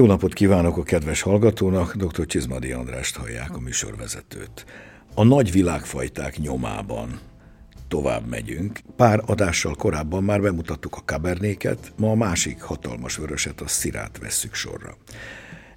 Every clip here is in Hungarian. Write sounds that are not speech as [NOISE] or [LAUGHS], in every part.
Jó napot kívánok a kedves hallgatónak, dr. Csizmadi Andrást hallják a műsorvezetőt. A nagy világfajták nyomában tovább megyünk. Pár adással korábban már bemutattuk a kabernéket, ma a másik hatalmas vöröset, a szirát vesszük sorra.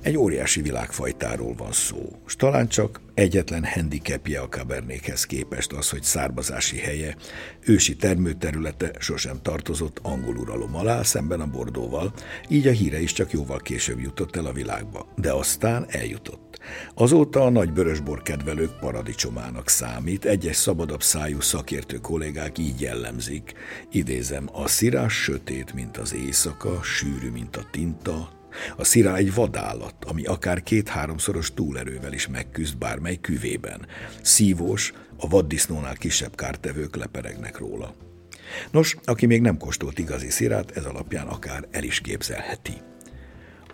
Egy óriási világfajtáról van szó, és talán csak egyetlen handicapje a kabernékhez képest az, hogy származási helye, ősi termőterülete sosem tartozott angol uralom alá, szemben a Bordóval, így a híre is csak jóval később jutott el a világba, de aztán eljutott. Azóta a nagy vörösbor kedvelők paradicsomának számít, egyes szabadabb szájú szakértő kollégák így jellemzik. Idézem, a szirás sötét, mint az éjszaka, sűrű, mint a tinta, a szirá egy vadállat, ami akár két-háromszoros túlerővel is megküzd bármely küvében. Szívós, a vaddisznónál kisebb kártevők leperegnek róla. Nos, aki még nem kóstolt igazi szirát, ez alapján akár el is képzelheti.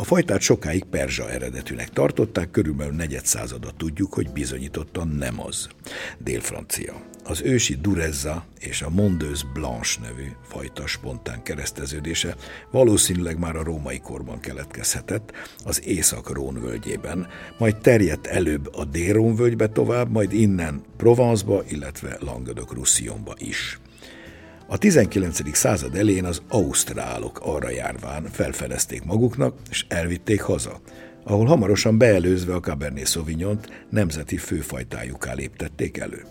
A fajtát sokáig perzsa eredetűnek tartották, körülbelül negyed százada tudjuk, hogy bizonyítottan nem az. Dél-francia. Az ősi Durezza és a Mondeuse Blanche nevű fajta spontán kereszteződése valószínűleg már a római korban keletkezhetett, az Észak-Rón völgyében, majd terjedt előbb a Dél-Rón völgybe tovább, majd innen Provence-ba, illetve Languedoc-Roussillonba is. A 19. század elén az ausztrálok arra járván felfedezték maguknak, és elvitték haza, ahol hamarosan beelőzve a Cabernet sauvignon nemzeti főfajtájuká léptették elő.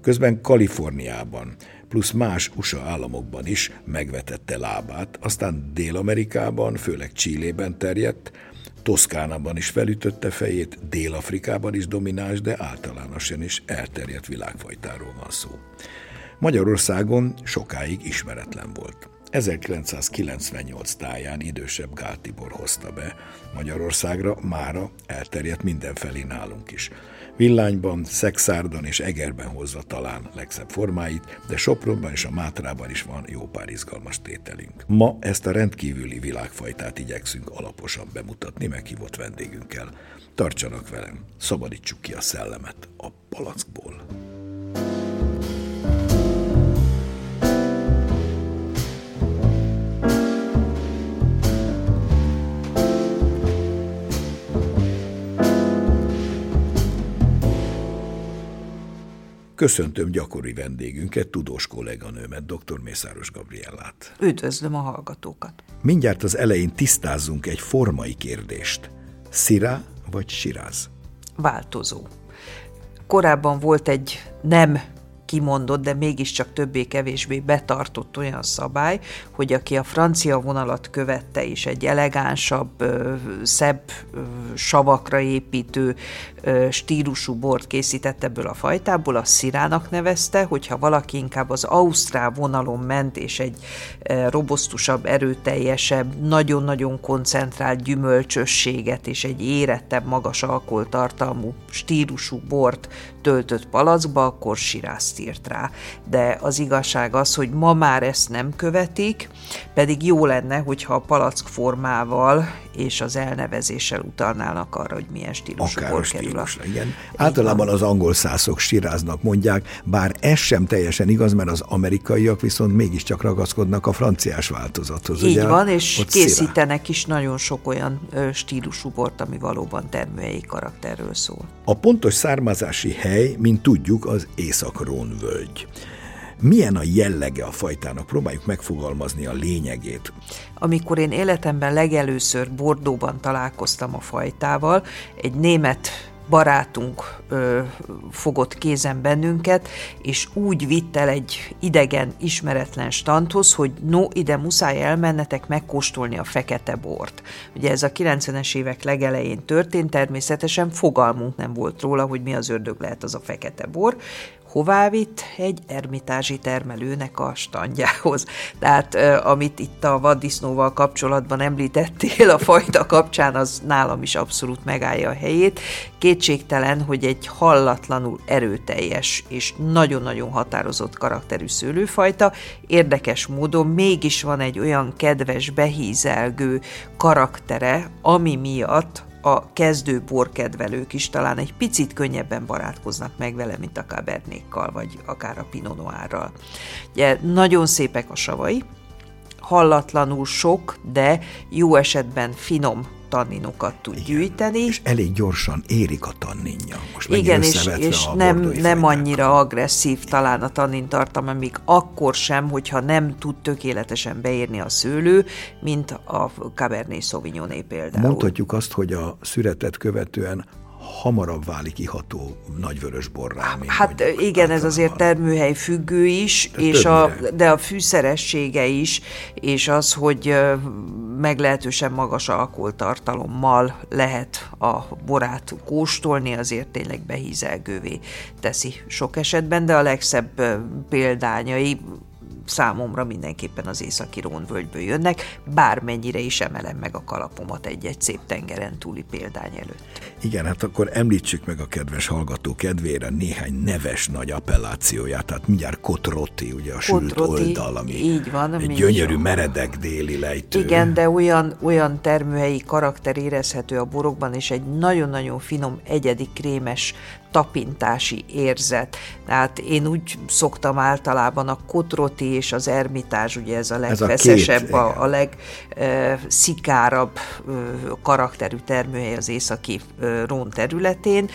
Közben Kaliforniában, plusz más USA államokban is megvetette lábát, aztán Dél-Amerikában, főleg Csillében terjedt, Toszkánában is felütötte fejét, Dél-Afrikában is domináns, de általánosan is elterjedt világfajtáról van szó. Magyarországon sokáig ismeretlen volt. 1998 táján idősebb Gál Tibor hozta be Magyarországra, mára elterjedt mindenfelé nálunk is. Villányban, Szexárdon és Egerben hozza talán legszebb formáit, de Sopronban és a Mátrában is van jó pár izgalmas tételünk. Ma ezt a rendkívüli világfajtát igyekszünk alaposan bemutatni meghívott vendégünkkel. Tartsanak velem, szabadítsuk ki a szellemet a palackból. Köszöntöm gyakori vendégünket, tudós kolléganőmet, dr. Mészáros Gabriellát. Üdvözlöm a hallgatókat. Mindjárt az elején tisztázzunk egy formai kérdést. Szira vagy siráz? Változó. Korábban volt egy nem kimondott, de mégiscsak többé-kevésbé betartott olyan szabály, hogy aki a francia vonalat követte és egy elegánsabb, szebb savakra építő stílusú bort készített ebből a fajtából, a szirának nevezte, hogyha valaki inkább az ausztrál vonalon ment, és egy robosztusabb, erőteljesebb, nagyon-nagyon koncentrált gyümölcsösséget és egy érettebb, magas alkoholtartalmú stílusú bort töltött palackba, akkor sirázt írt rá. De az igazság az, hogy ma már ezt nem követik, pedig jó lenne, hogyha a palack formával és az elnevezéssel utalnának arra, hogy milyen stílusú Akár a kerül. stílusra, igen. Általában az angol szászok siráznak mondják, bár ez sem teljesen igaz, mert az amerikaiak viszont mégiscsak ragaszkodnak a franciás változathoz. Így ugye? van, és Ott szirá. készítenek is nagyon sok olyan stílusú bort, ami valóban termőhelyi karakterről szól. A pontos származási hely, mint tudjuk, az Észak-Rón völgy. Milyen a jellege a fajtának? Próbáljuk megfogalmazni a lényegét. Amikor én életemben legelőször Bordóban találkoztam a fajtával, egy német barátunk ö, fogott kézen bennünket, és úgy vitt el egy idegen, ismeretlen standhoz, hogy no, ide muszáj elmennetek megkóstolni a fekete bort. Ugye ez a 90-es évek legelején történt, természetesen fogalmunk nem volt róla, hogy mi az ördög lehet az a fekete bor, hová vitt? Egy ermitázsi termelőnek a standjához. Tehát amit itt a vaddisznóval kapcsolatban említettél a fajta kapcsán, az nálam is abszolút megállja a helyét. Kétségtelen, hogy egy hallatlanul erőteljes és nagyon-nagyon határozott karakterű szőlőfajta, érdekes módon mégis van egy olyan kedves, behízelgő karaktere, ami miatt a kezdő borkedvelők is talán egy picit könnyebben barátkoznak meg vele, mint a Cabernékkal, vagy akár a Pinot Noirral. Ugye nagyon szépek a savai, hallatlanul sok, de jó esetben finom tanninokat tud Igen. gyűjteni. És elég gyorsan érik a tanninja. Most Igen, és, és nem, nem annyira agresszív talán a tannin tartalma, még akkor sem, hogyha nem tud tökéletesen beérni a szőlő, mint a Cabernet Sauvignoné például. Mondhatjuk azt, hogy a szüretet követően hamarabb válik iható nagyvörös borrá. Hát igen, ez azért termőhely függő is, és a, de a fűszeressége is, és az, hogy meglehetősen magas alkoholtartalommal lehet a borát kóstolni, azért tényleg behízelgővé teszi sok esetben, de a legszebb példányai számomra mindenképpen az északi Rónvölgyből jönnek, bármennyire is emelem meg a kalapomat egy-egy szép tengeren túli példány előtt. Igen, hát akkor említsük meg a kedves hallgató kedvére néhány neves nagy appellációját, tehát mindjárt Kotrotti, ugye a Kotrotti, sült oldal, ami így van, egy gyönyörű, meredek déli lejtő. Igen, de olyan, olyan termőhelyi karakter érezhető a borokban, és egy nagyon-nagyon finom, egyedi krémes tapintási érzet. Tehát én úgy szoktam általában a Kotroti és az Ermitás, ugye ez a legfeszesebb, a, a, a legszikárabb karakterű termőhely az északi Rón területén,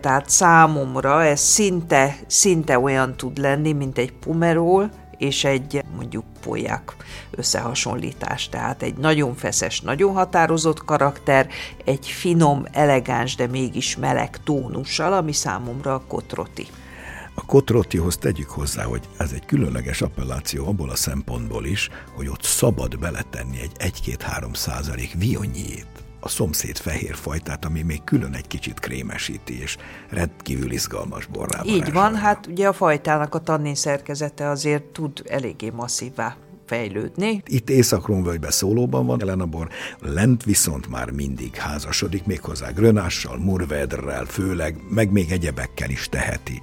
tehát számomra ez szinte, szinte olyan tud lenni, mint egy pumeról, és egy mondjuk poják összehasonlítás. Tehát egy nagyon feszes, nagyon határozott karakter, egy finom, elegáns, de mégis meleg tónussal, ami számomra a kotroti. A kotrotihoz tegyük hozzá, hogy ez egy különleges appelláció abból a szempontból is, hogy ott szabad beletenni egy 1-2-3 százalék vionyét a szomszéd fehér fajtát, ami még külön egy kicsit krémesíti, és rendkívül izgalmas borrá Így van, hát ugye a fajtának a tannin szerkezete azért tud eléggé masszívá fejlődni. Itt Észak-Rónvölgyben szólóban van jelen a bor, lent viszont már mindig házasodik, méghozzá grönással, murvedrrel főleg, meg még egyebekkel is teheti.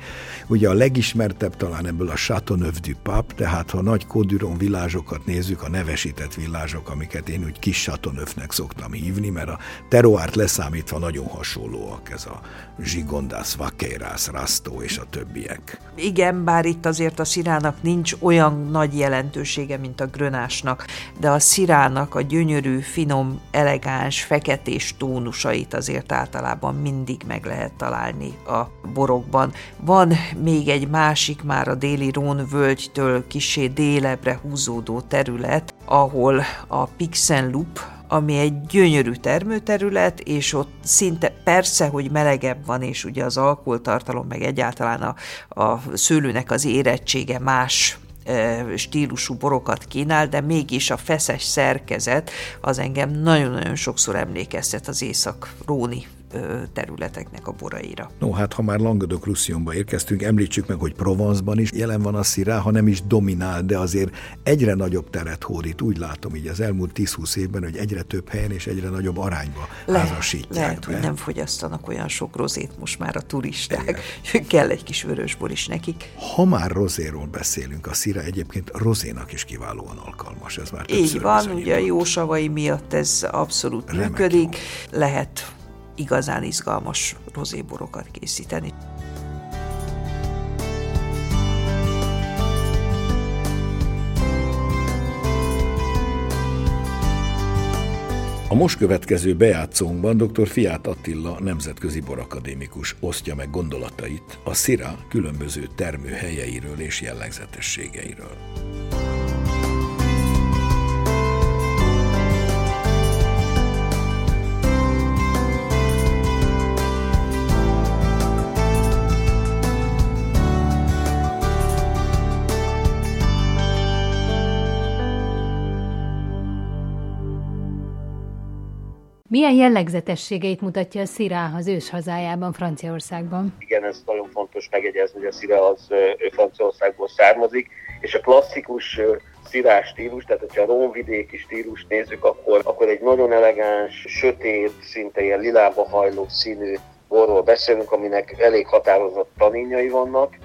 Ugye a legismertebb talán ebből a Chateauneuf du Pape, tehát ha nagy Koduron villázsokat nézzük, a nevesített villázsok, amiket én úgy kis Chateauneufnek szoktam hívni, mert a teroárt leszámítva nagyon hasonlóak, ez a Zsigondász, Vaqueiras, Rasto és a többiek. Igen, bár itt azért a szirának nincs olyan nagy jelentősége, mint a grönásnak, de a szirának a gyönyörű, finom, elegáns, feketés tónusait azért általában mindig meg lehet találni a borokban. Van még egy másik, már a déli Rón völgytől kisé délebre húzódó terület, ahol a Pixenlup, ami egy gyönyörű termőterület, és ott szinte persze, hogy melegebb van, és ugye az alkoholtartalom, meg egyáltalán a, a szőlőnek az érettsége más stílusú borokat kínál, de mégis a feszes szerkezet az engem nagyon-nagyon sokszor emlékeztet az észak-róni területeknek a boraira. No, hát ha már Languedoc Roussillonba érkeztünk, említsük meg, hogy Provence-ban is jelen van a szirá, ha nem is dominál, de azért egyre nagyobb teret hódít. Úgy látom így az elmúlt 10-20 évben, hogy egyre több helyen és egyre nagyobb arányba Le, házasítják Lehet, be. hogy nem fogyasztanak olyan sok rozét most már a turisták. Igen. [LAUGHS] Kell egy kis vörösbor is nekik. Ha már rozéról beszélünk, a szira egyébként rozénak is kiválóan alkalmas. Ez már Így van, ugye a jó savai miatt ez abszolút Remek működik. Jó. Lehet igazán izgalmas rozéborokat készíteni. A most következő bejátszónkban dr. Fiát Attila, nemzetközi borakadémikus osztja meg gondolatait a szira különböző termőhelyeiről és jellegzetességeiről. Milyen jellegzetességeit mutatja a Szirá az ős hazájában, Franciaországban? Igen, ez nagyon fontos megjegyezni, hogy a Szirá az Franciaországból származik, és a klasszikus szirás stílus, tehát hogyha a rómvidéki stílus nézzük, akkor, akkor egy nagyon elegáns, sötét, szinte ilyen lilába hajló színű borról beszélünk, aminek elég határozott taninjai vannak,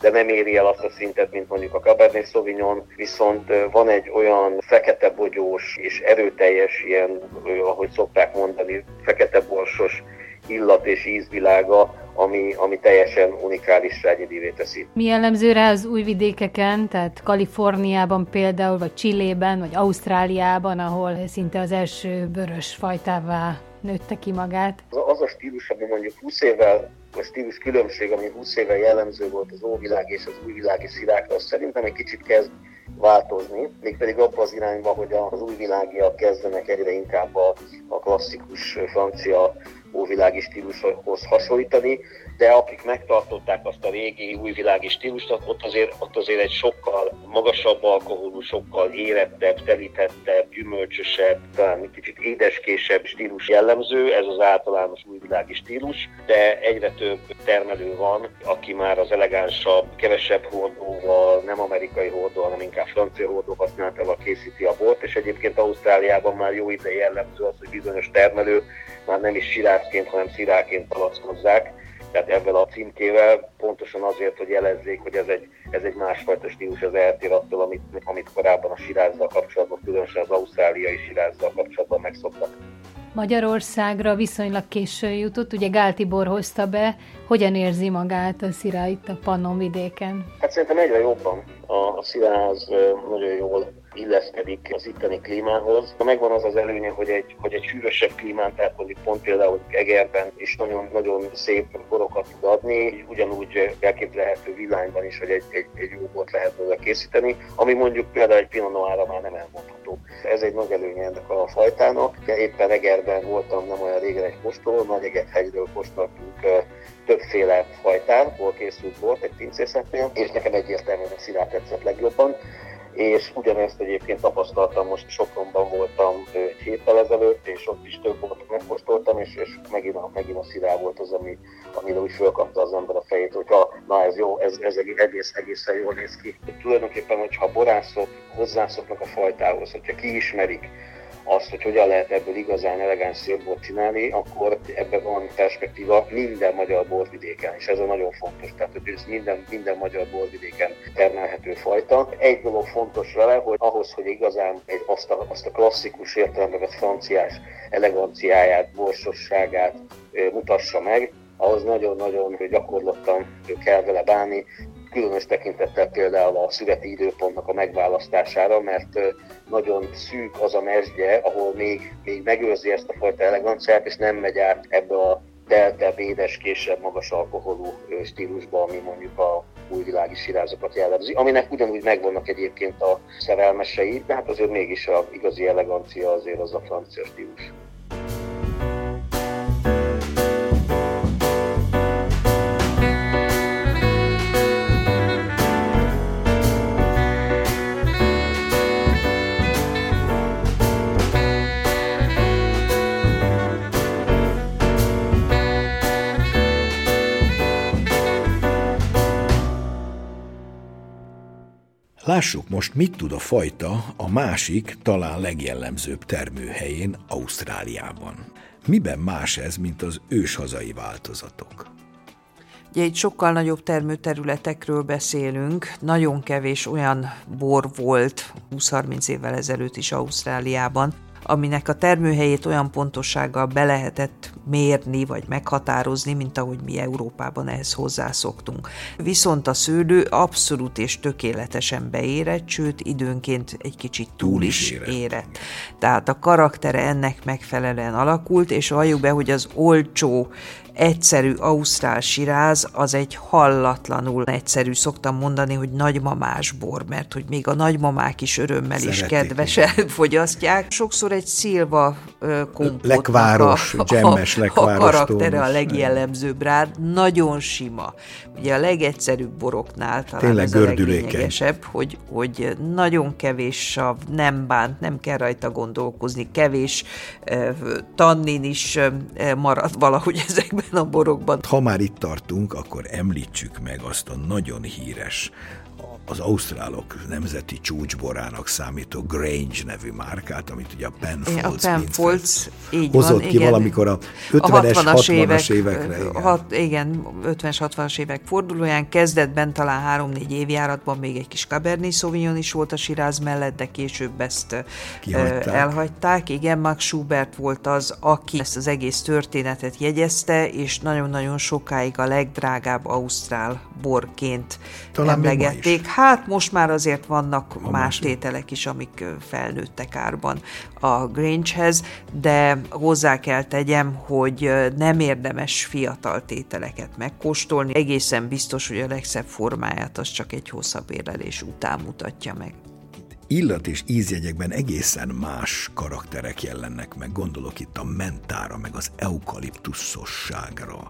de nem éri el azt a szintet, mint mondjuk a Cabernet Sauvignon, viszont van egy olyan fekete bogyós és erőteljes ilyen, ahogy szokták mondani, fekete borsos illat és ízvilága, ami, ami teljesen unikális egyedivé teszi. Mi jellemző rá az új vidékeken, tehát Kaliforniában például, vagy Csillében, vagy Ausztráliában, ahol szinte az első vörös fajtává nőtte ki magát? Az, az a stílus, ami mondjuk 20 évvel a stílus különbség, ami 20 éve jellemző volt az óvilág és az újvilági szirákra, az szerintem egy kicsit kezd változni, mégpedig abban az irányba, hogy az újvilágiak kezdenek egyre inkább a, a klasszikus francia óvilági stílushoz hasonlítani, de akik megtartották azt a régi újvilági stílust, ott azért, ott azért egy sokkal magasabb alkoholú, sokkal érettebb, telítettebb, gyümölcsösebb, talán egy kicsit édeskésebb stílus jellemző, ez az általános újvilági stílus, de egyre több termelő van, aki már az elegánsabb, kevesebb hordóval, nem amerikai hordó, hanem inkább francia hordó használatával készíti a bort, és egyébként Ausztráliában már jó ide jellemző az, hogy bizonyos termelők már nem is sirászként, hanem sziráként palackozzák, tehát ebben a címkével pontosan azért, hogy jelezzék, hogy ez egy, ez egy másfajta stílus, az eltér attól, amit, amit korábban a sirázzal kapcsolatban, különösen az ausztráliai sirázzal kapcsolatban megszoktak. Magyarországra viszonylag későn jutott, ugye Gál Tibor hozta be, hogyan érzi magát a szirá itt a Pannon vidéken? Hát szerintem egyre jobban. A, a sziráz nagyon jól illeszkedik az itteni klímához. Megvan az az előnye, hogy egy, hogy egy sűrösebb klímán, mondjuk pont például Egerben is nagyon-nagyon szép borokat tud adni, ugyanúgy elképzelhető villányban is, hogy egy, egy, egy jó bort lehet belőle készíteni, ami mondjuk például egy Pinot Noirra már nem elmondható. Ez egy nagy előnye ennek a fajtának. Éppen Egerben voltam nem olyan régen egy kóstoló, Nagy-Egerhegyről kóstoltunk többféle fajtából készült bort egy pincészetnél, és nekem egyértelműen a szilárd tetszett legjobban és ugyanezt egyébként tapasztaltam, most Sopronban voltam egy héttel ezelőtt, és ott is több volt megkóstoltam, és, és megint, a, megint a szirá volt az, ami, amire úgy fölkapta az ember a fejét, hogy ha, na ez jó, ez, ez egész, egészen jól néz ki. Tulajdonképpen, hogyha borászok hozzászoknak a fajtához, hogyha kiismerik, azt, hogy hogyan lehet ebből igazán elegáns szélbort csinálni, akkor ebben van perspektíva minden magyar borvidéken, és ez a nagyon fontos, tehát hogy ez minden, minden magyar borvidéken termelhető fajta. Egy dolog fontos vele, hogy ahhoz, hogy igazán egy, azt, a, azt a klasszikus értelembe vett franciás eleganciáját, borsosságát mutassa meg, ahhoz nagyon-nagyon gyakorlottan kell vele bánni, különös tekintettel például a születi időpontnak a megválasztására, mert nagyon szűk az a mesdje, ahol még, még megőrzi ezt a fajta eleganciát, és nem megy át ebbe a deltebb, édeskésebb, magas alkoholú stílusba, ami mondjuk a újvilági sirázokat jellemzi, aminek ugyanúgy megvannak egyébként a szerelmesei, de hát azért mégis a igazi elegancia azért az a francia stílus. Lássuk most, mit tud a fajta a másik, talán legjellemzőbb termőhelyén, Ausztráliában. Miben más ez, mint az őshazai változatok? Ugye egy sokkal nagyobb termőterületekről beszélünk, nagyon kevés olyan bor volt 20-30 évvel ezelőtt is Ausztráliában, aminek a termőhelyét olyan pontossággal be lehetett mérni vagy meghatározni, mint ahogy mi Európában ehhez hozzászoktunk. Viszont a szőlő abszolút és tökéletesen beérett, sőt időnként egy kicsit túl is érett. érett. Tehát a karaktere ennek megfelelően alakult, és valljuk be, hogy az olcsó egyszerű ausztrál siráz az egy hallatlanul egyszerű, szoktam mondani, hogy nagymamás bor, mert hogy még a nagymamák is örömmel Szeretik, is kedvesen [LAUGHS] fogyasztják. Sokszor egy szilva kompotnak lekváros, [LAUGHS] a, gemmes lekváros a karaktere a legjellemzőbb rá, nagyon sima. Ugye a legegyszerűbb boroknál talán Tényleg ez a leglényegesebb, hogy, hogy nagyon kevés sav, nem bánt, nem kell rajta gondolkozni, kevés tannin is marad valahogy [LAUGHS] ezekben a borokban. Ha már itt tartunk, akkor említsük meg azt a nagyon híres az ausztrálok nemzeti csúcsborának számító Grange nevű márkát, amit ugye a Penfolds, a Penfolds így hozott van, ki igen. valamikor a 50-es, 60-as évek, évekre. Igen, hat, igen 50-es, 60-as évek fordulóján kezdetben talán 3-4 évjáratban még egy kis Cabernet Sauvignon is volt a Siráz mellett, de később ezt Kihagyták. elhagyták. Igen, Max Schubert volt az, aki ezt az egész történetet jegyezte, és nagyon-nagyon sokáig a legdrágább ausztrál borként Talán emlegették. Hát most már azért vannak a más másik. tételek is, amik felnőttek árban a Grangehez, de hozzá kell tegyem, hogy nem érdemes fiatal tételeket megkóstolni. Egészen biztos, hogy a legszebb formáját az csak egy hosszabb érlelés után mutatja meg illat és ízjegyekben egészen más karakterek jelennek meg. Gondolok itt a mentára, meg az eukaliptuszosságra,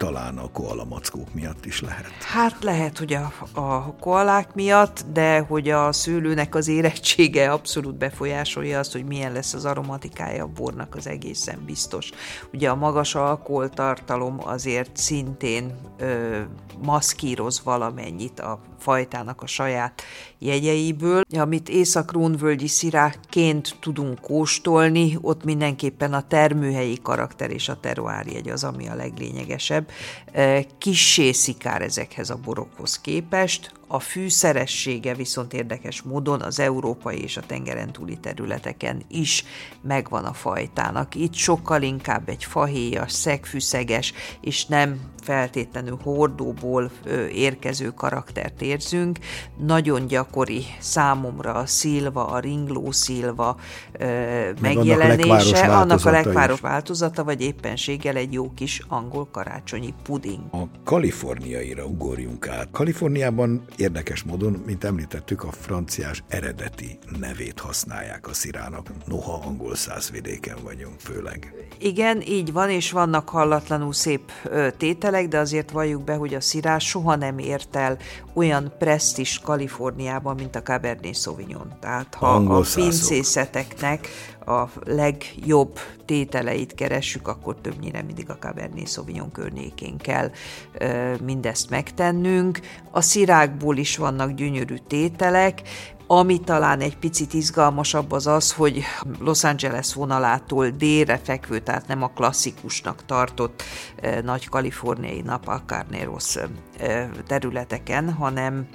talán a koala mackók miatt is lehet. Hát lehet, hogy a, a koalák miatt, de hogy a szőlőnek az érettsége abszolút befolyásolja azt, hogy milyen lesz az aromatikája a bornak, az egészen biztos. Ugye a magas alkoholtartalom azért szintén ö, maszkíroz valamennyit a fajtának a saját jegyeiből. Amit észak-rónvölgyi szirákként tudunk kóstolni, ott mindenképpen a termőhelyi karakter és a teruárjegy az, ami a leglényegesebb. Kissé szikár ezekhez a borokhoz képest, a fűszeressége viszont érdekes módon az európai és a tengeren túli területeken is megvan a fajtának. Itt sokkal inkább egy fahéjas, szegfűszeges, és nem feltétlenül hordóból érkező karaktert érzünk. Nagyon gyakori számomra a szilva, a ringló szilva megjelenése, annak a legváros változata, vagy éppenséggel egy jó kis angol karácsonyi puding. A kaliforniaira ugorjunk át. Kaliforniában érdekes módon, mint említettük, a franciás eredeti nevét használják a szirának, noha angol százvidéken vagyunk főleg. Igen, így van, és vannak hallatlanul szép tételek, de azért valljuk be, hogy a szirás soha nem ért el olyan presztis Kaliforniában, mint a Cabernet Sauvignon. Tehát ha a pincészeteknek a legjobb tételeit keressük, akkor többnyire mindig a Cabernet Sauvignon környékén kell mindezt megtennünk. A szirákból is vannak gyönyörű tételek, ami talán egy picit izgalmasabb az az, hogy Los Angeles vonalától délre fekvő, tehát nem a klasszikusnak tartott eh, nagy kaliforniai Napa Carneros eh, területeken, hanem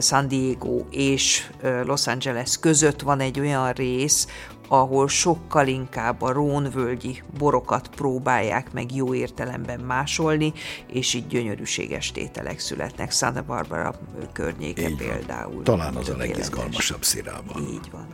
San Diego és Los Angeles között van egy olyan rész, ahol sokkal inkább a rónvölgyi borokat próbálják meg jó értelemben másolni, és így gyönyörűséges tételek születnek. Santa Barbara környéke így például. Van. Talán az a legizgalmasabb szirában. Így van.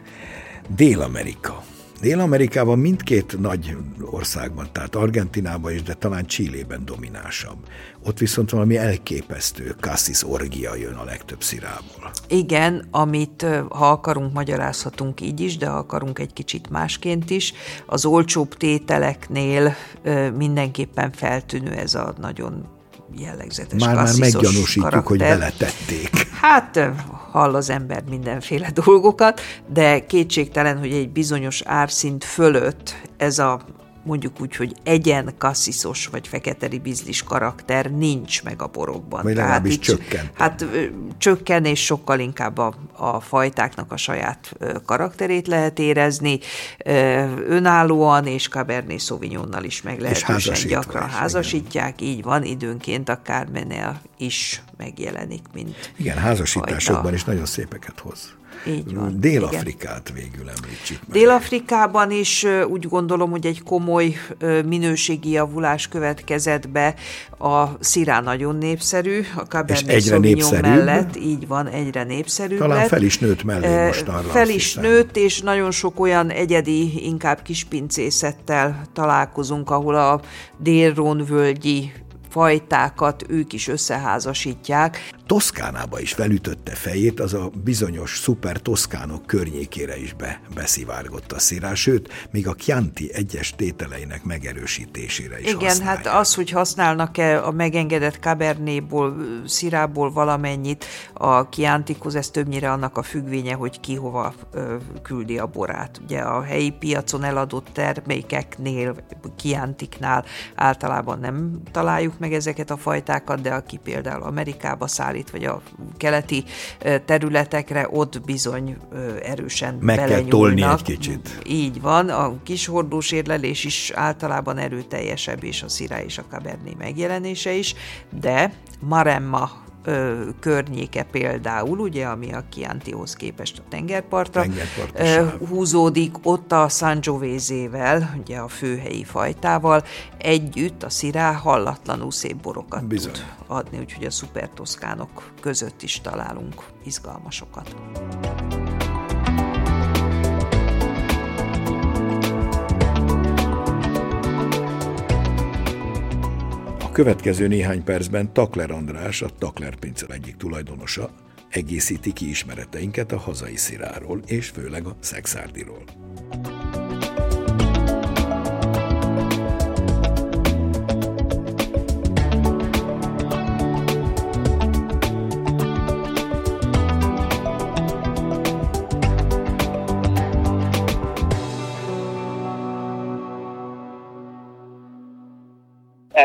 Dél-Amerika. Dél-Amerikában mindkét nagy országban, tehát Argentinában is, de talán Csillében dominánsabb. Ott viszont valami elképesztő Cassis orgia jön a legtöbb szirából. Igen, amit ha akarunk, magyarázhatunk így is, de ha akarunk egy kicsit másként is. Az olcsóbb tételeknél mindenképpen feltűnő ez a nagyon jellegzetes Már, már meggyanúsítjuk, karakter. hogy beletették. Hát hall az ember mindenféle [LAUGHS] dolgokat, de kétségtelen, hogy egy bizonyos árszint fölött ez a mondjuk úgy, hogy egyen kassziszos vagy feketeri bizlis karakter nincs meg a borokban. Vagy legalábbis itt, csökken. Hát csökken, és sokkal inkább a, a fajtáknak a saját karakterét lehet érezni. Önállóan és Cabernet Sauvignonnal is meglehetősen gyakran házasítják, igen. így van, időnként a Carmenel is megjelenik, mint Igen, házasításokban fajta. is nagyon szépeket hoz. Így van. Dél-Afrikát igen. végül említsük meg. Dél-Afrikában is úgy gondolom, hogy egy komoly minőségi javulás következett be. A szirá nagyon népszerű, a Cabernet egyre Sauvignon mellett, így van, egyre népszerűbb Talán lett. fel is nőtt mellé most arra Fel is nőtt, és nagyon sok olyan egyedi, inkább kispincészettel találkozunk, ahol a délronvölgyi fajtákat ők is összeházasítják. Toszkánába is felütötte fejét, az a bizonyos szuper toszkánok környékére is be, beszivárgott a szirás, sőt, még a Chianti egyes tételeinek megerősítésére is Igen, használják. hát az, hogy használnak-e a megengedett Cabernetból, szirából valamennyit a Chiantihoz, ez többnyire annak a függvénye, hogy ki hova ö, küldi a borát. Ugye a helyi piacon eladott termékeknél, Chiantiknál általában nem találjuk meg ezeket a fajtákat, de aki például Amerikába száll szállít, vagy a keleti területekre, ott bizony erősen Meg kell tolni egy kicsit. Így van, a kis hordós érlelés is általában erőteljesebb, és a szirá és a cabernet megjelenése is, de Maremma ö, környéke például, ugye, ami a Chiantihoz képest a tengerpartra ö, húzódik, ott a Sangiovese-vel, ugye a főhelyi fajtával, együtt a szirá hallatlanul szép borokat Bizony. tud adni, úgyhogy a szupertoszkánok között is találunk izgalmasokat. Következő néhány percben Takler András, a Takler pincel egyik tulajdonosa, egészíti ki ismereteinket a hazai sziráról, és főleg a szexárdiról.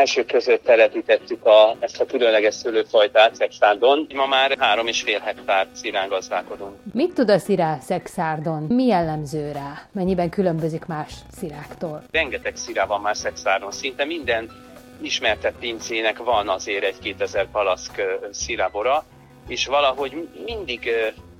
Elsők között telepítettük a, ezt a különleges szőlőfajtát Szexárdon. Ma már három és fél hektár szirán gazdálkodunk. Mit tud a szirá Szexárdon? Mi jellemző rá? Mennyiben különbözik más sziráktól? Rengeteg szirá van már Szexárdon. Szinte minden ismertett pincének van azért egy 2000 palaszk szirábora, és valahogy mindig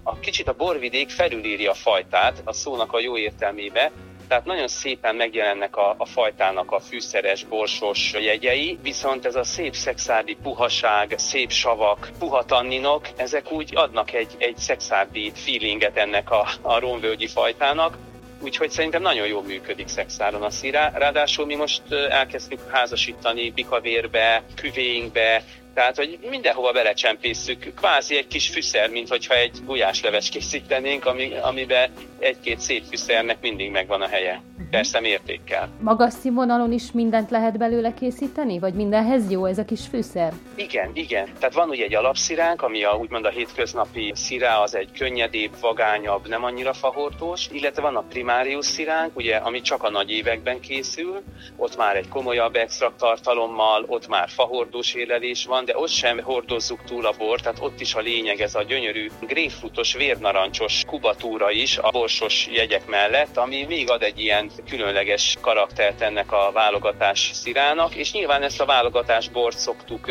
a kicsit a borvidék felülírja a fajtát, a szónak a jó értelmébe, tehát nagyon szépen megjelennek a, a fajtának a fűszeres, borsos jegyei, viszont ez a szép szexárdi puhaság, szép savak, puha tanninok, ezek úgy adnak egy, egy szexárdi feelinget ennek a, a romvölgyi fajtának, Úgyhogy szerintem nagyon jól működik szexáron a szírá. Ráadásul mi most elkezdtük házasítani bikavérbe, küvéinkbe, tehát, hogy mindenhova belecsempészük, kvázi egy kis fűszer, mint hogyha egy gulyásleves készítenénk, ami, amiben egy-két szép fűszernek mindig megvan a helye. Persze mértékkel. Magas színvonalon is mindent lehet belőle készíteni? Vagy mindenhez jó ez a kis fűszer? Igen, igen. Tehát van ugye egy alapsziránk, ami a, úgymond a hétköznapi szirá, az egy könnyedébb, vagányabb, nem annyira fahortós, illetve van a primárius sziránk, ugye, ami csak a nagy években készül, ott már egy komolyabb extrakt tartalommal, ott már fahordós élelés van, de ott sem hordozzuk túl a bor, tehát ott is a lényeg ez a gyönyörű grapefruitos, vérnarancsos kubatúra is a borsos jegyek mellett, ami még ad egy ilyen különleges karaktert ennek a válogatás szirának, és nyilván ezt a válogatás bort szoktuk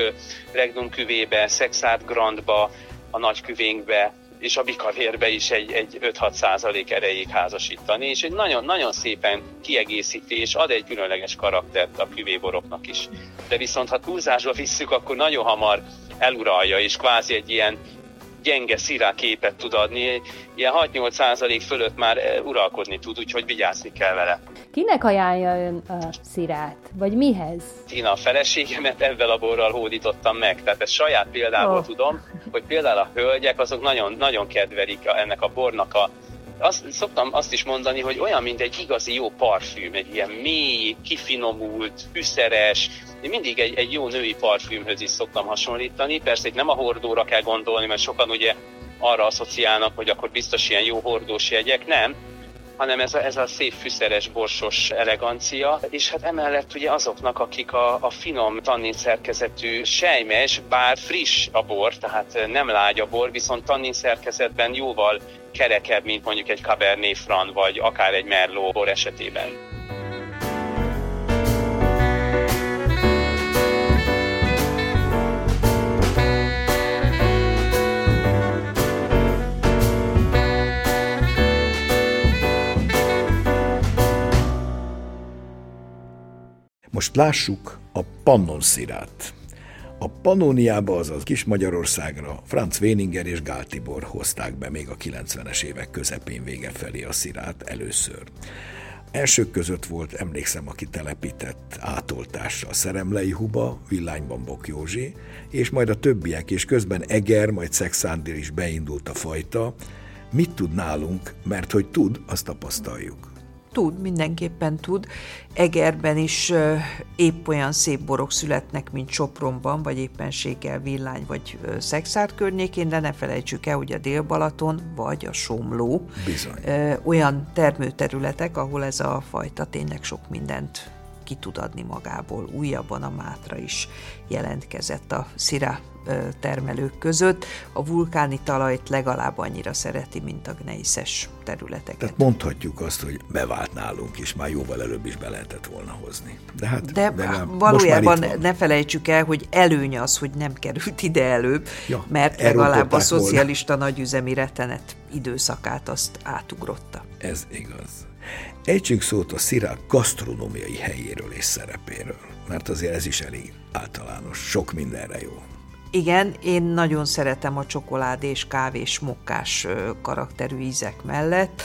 Regnum küvébe, Sexát Grandba, a nagy küvénkbe, és a bikavérbe is egy, egy 5-6 százalék erejéig házasítani, és egy nagyon, nagyon szépen kiegészíti, és ad egy különleges karaktert a küvéboroknak is. De viszont ha túlzásba visszük, akkor nagyon hamar eluralja, és kvázi egy ilyen gyenge szirá képet tud adni, ilyen 6-8 százalék fölött már eh, uralkodni tud, úgyhogy vigyázni kell vele. Kinek ajánlja ön a szirát? Vagy mihez? Én a feleségemet ebben a borral hódítottam meg, tehát ezt saját példából oh. tudom, hogy például a hölgyek azok nagyon, nagyon kedvelik ennek a bornak a azt, szoktam azt is mondani, hogy olyan, mint egy igazi jó parfüm, egy ilyen mély, kifinomult, fűszeres, én mindig egy, egy jó női parfümhöz is szoktam hasonlítani. Persze itt nem a hordóra kell gondolni, mert sokan ugye arra asszociálnak, hogy akkor biztos ilyen jó hordós jegyek, nem, hanem ez a, ez a szép fűszeres, borsos elegancia, és hát emellett ugye azoknak, akik a, a finom tannin szerkezetű sejmes, bár friss a bor, tehát nem lágy a bor, viszont tannin szerkezetben jóval kerekebb, mint mondjuk egy Cabernet Franc, vagy akár egy Merlot bor esetében. Most lássuk a Pannonszirát. A Pannoniába, azaz Kis Magyarországra Franz Wéninger és Gál Tibor hozták be még a 90-es évek közepén vége felé a szirát először. Elsők között volt, emlékszem, aki telepített átoltásra a Szeremlei Huba, Villányban Bok Józsi, és majd a többiek, és közben Eger, majd Szexándir is beindult a fajta. Mit tud nálunk, mert hogy tud, azt tapasztaljuk. Tud, mindenképpen tud. Egerben is épp olyan szép borok születnek, mint Sopronban, vagy éppenséggel Villány, vagy Szexárd környékén, de ne felejtsük el, hogy a Dél-Balaton, vagy a Somló. Bizony. Olyan termőterületek, ahol ez a fajta tényleg sok mindent ki tud adni magából. Újabban a Mátra is jelentkezett a Szira termelők között. A vulkáni talajt legalább annyira szereti, mint a gneiszes területeket. Tehát mondhatjuk azt, hogy bevált nálunk is, már jóval előbb is be lehetett volna hozni. De, hát, de, de valójában ne felejtsük el, hogy előny az, hogy nem került ide előbb, ja, mert legalább a szocialista volna. nagyüzemi retenet időszakát azt átugrotta. Ez igaz. Ejtsünk szót a szirák gasztronómiai helyéről és szerepéről, mert azért ez is elég általános, sok mindenre jó. Igen, én nagyon szeretem a csokoládés, kávés, mokkás karakterű ízek mellett.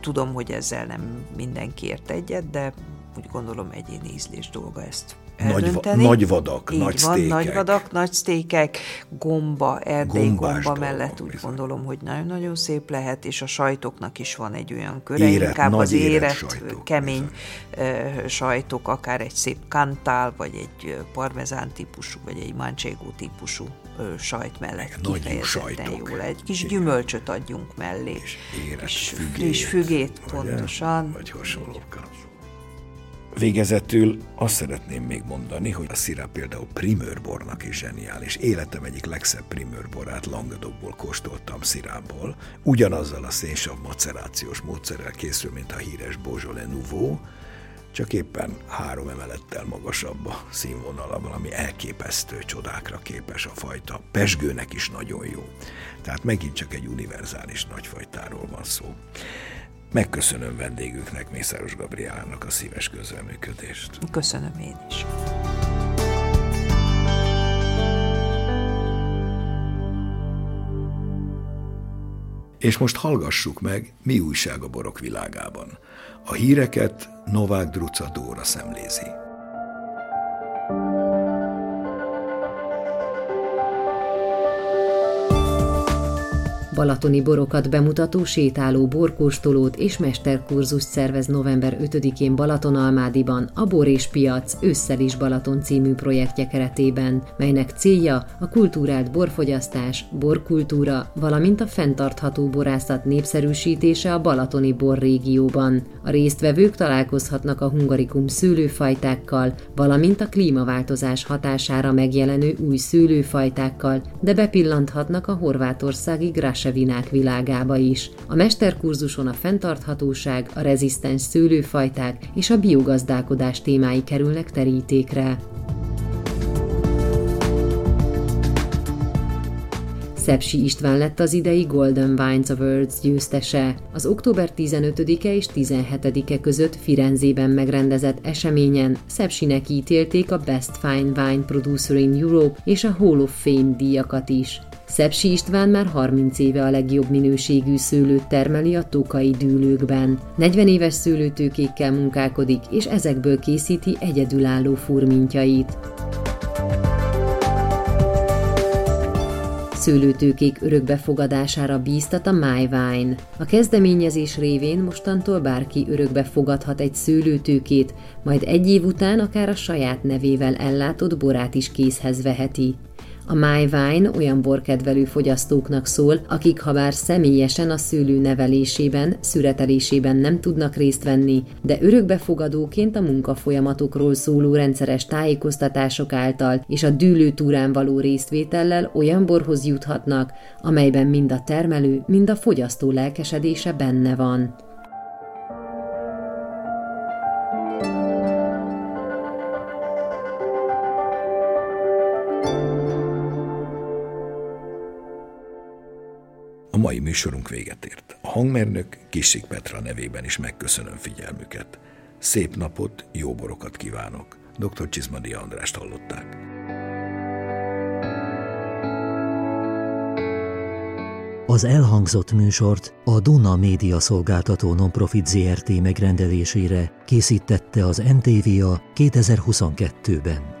Tudom, hogy ezzel nem mindenki ért egyet, de úgy gondolom egyéni ízlés dolga ezt eldönteni. Nagy, nagy vadak, Így nagy van, sztékek. nagy vadak, nagy sztékek, gomba, erdély Gombás gomba mellett úgy bizony. gondolom, hogy nagyon-nagyon szép lehet, és a sajtoknak is van egy olyan köre, éret, inkább az éret, sajtok, kemény bizony. sajtok, akár egy szép kantál, vagy egy parmezán típusú, vagy egy manchego típusú sajt mellett Nagy kifejezetten jó Egy kis Igen. gyümölcsöt adjunk mellé. És éret, és fügét, friss fügét, pontosan. Vagy hasonlókkal. Végezetül azt szeretném még mondani, hogy a szirá például primőrbornak is zseniális. Életem egyik legszebb primőrborát Langadokból kóstoltam szirából. Ugyanazzal a szénsav macerációs módszerrel készül, mint a híres Beaujolais Nouveau, csak éppen három emelettel magasabb a színvonala, valami elképesztő csodákra képes a fajta. Pesgőnek is nagyon jó. Tehát megint csak egy univerzális nagyfajtáról van szó. Megköszönöm vendégüknek, Mészáros Gabriálának a szíves közreműködést. Köszönöm én is. És most hallgassuk meg, mi újság a borok világában. A híreket Novák Druca Dóra szemlézi. Balatoni borokat bemutató sétáló borkóstolót és mesterkurzus szervez november 5-én Balatonalmádiban a Bor és Piac Ősszel is Balaton című projektje keretében, melynek célja a kultúrált borfogyasztás, borkultúra, valamint a fenntartható borászat népszerűsítése a balatoni borrégióban. A résztvevők találkozhatnak a hungarikum szőlőfajtákkal, valamint a klímaváltozás hatására megjelenő új szőlőfajtákkal, de bepillanthatnak a horvátországi Grasa vinák világába is. A mesterkurzuson a fenntarthatóság, a rezisztens szőlőfajták és a biogazdálkodás témái kerülnek terítékre. Szepsi István lett az idei Golden Wines Awards győztese. Az október 15-e és 17-e között Firenzében megrendezett eseményen Szepsinek ítélték a Best Fine Wine Producer in Europe és a Hall of Fame díjakat is. Szepsi István már 30 éve a legjobb minőségű szőlőt termeli a tokai dűlőkben. 40 éves szőlőtőkékkel munkálkodik, és ezekből készíti egyedülálló furmintjait. szőlőtőkék örökbefogadására bíztat a MyVine. A kezdeményezés révén mostantól bárki örökbe fogadhat egy szőlőtőkét, majd egy év után akár a saját nevével ellátott borát is készhez veheti. A MyVine olyan borkedvelő fogyasztóknak szól, akik ha bár személyesen a szőlő nevelésében, szüretelésében nem tudnak részt venni, de örökbefogadóként a munkafolyamatokról szóló rendszeres tájékoztatások által és a dűlőtúrán való résztvétellel olyan borhoz juthatnak, amelyben mind a termelő, mind a fogyasztó lelkesedése benne van. Mai műsorunk véget ért. A hangmérnök Kisik Petra nevében is megköszönöm figyelmüket. Szép napot, jó borokat kívánok. Dr. Csizmadi Andrást hallották. Az elhangzott műsort a Duna Média Szolgáltató Nonprofit ZRT megrendelésére készítette az NTVA 2022-ben.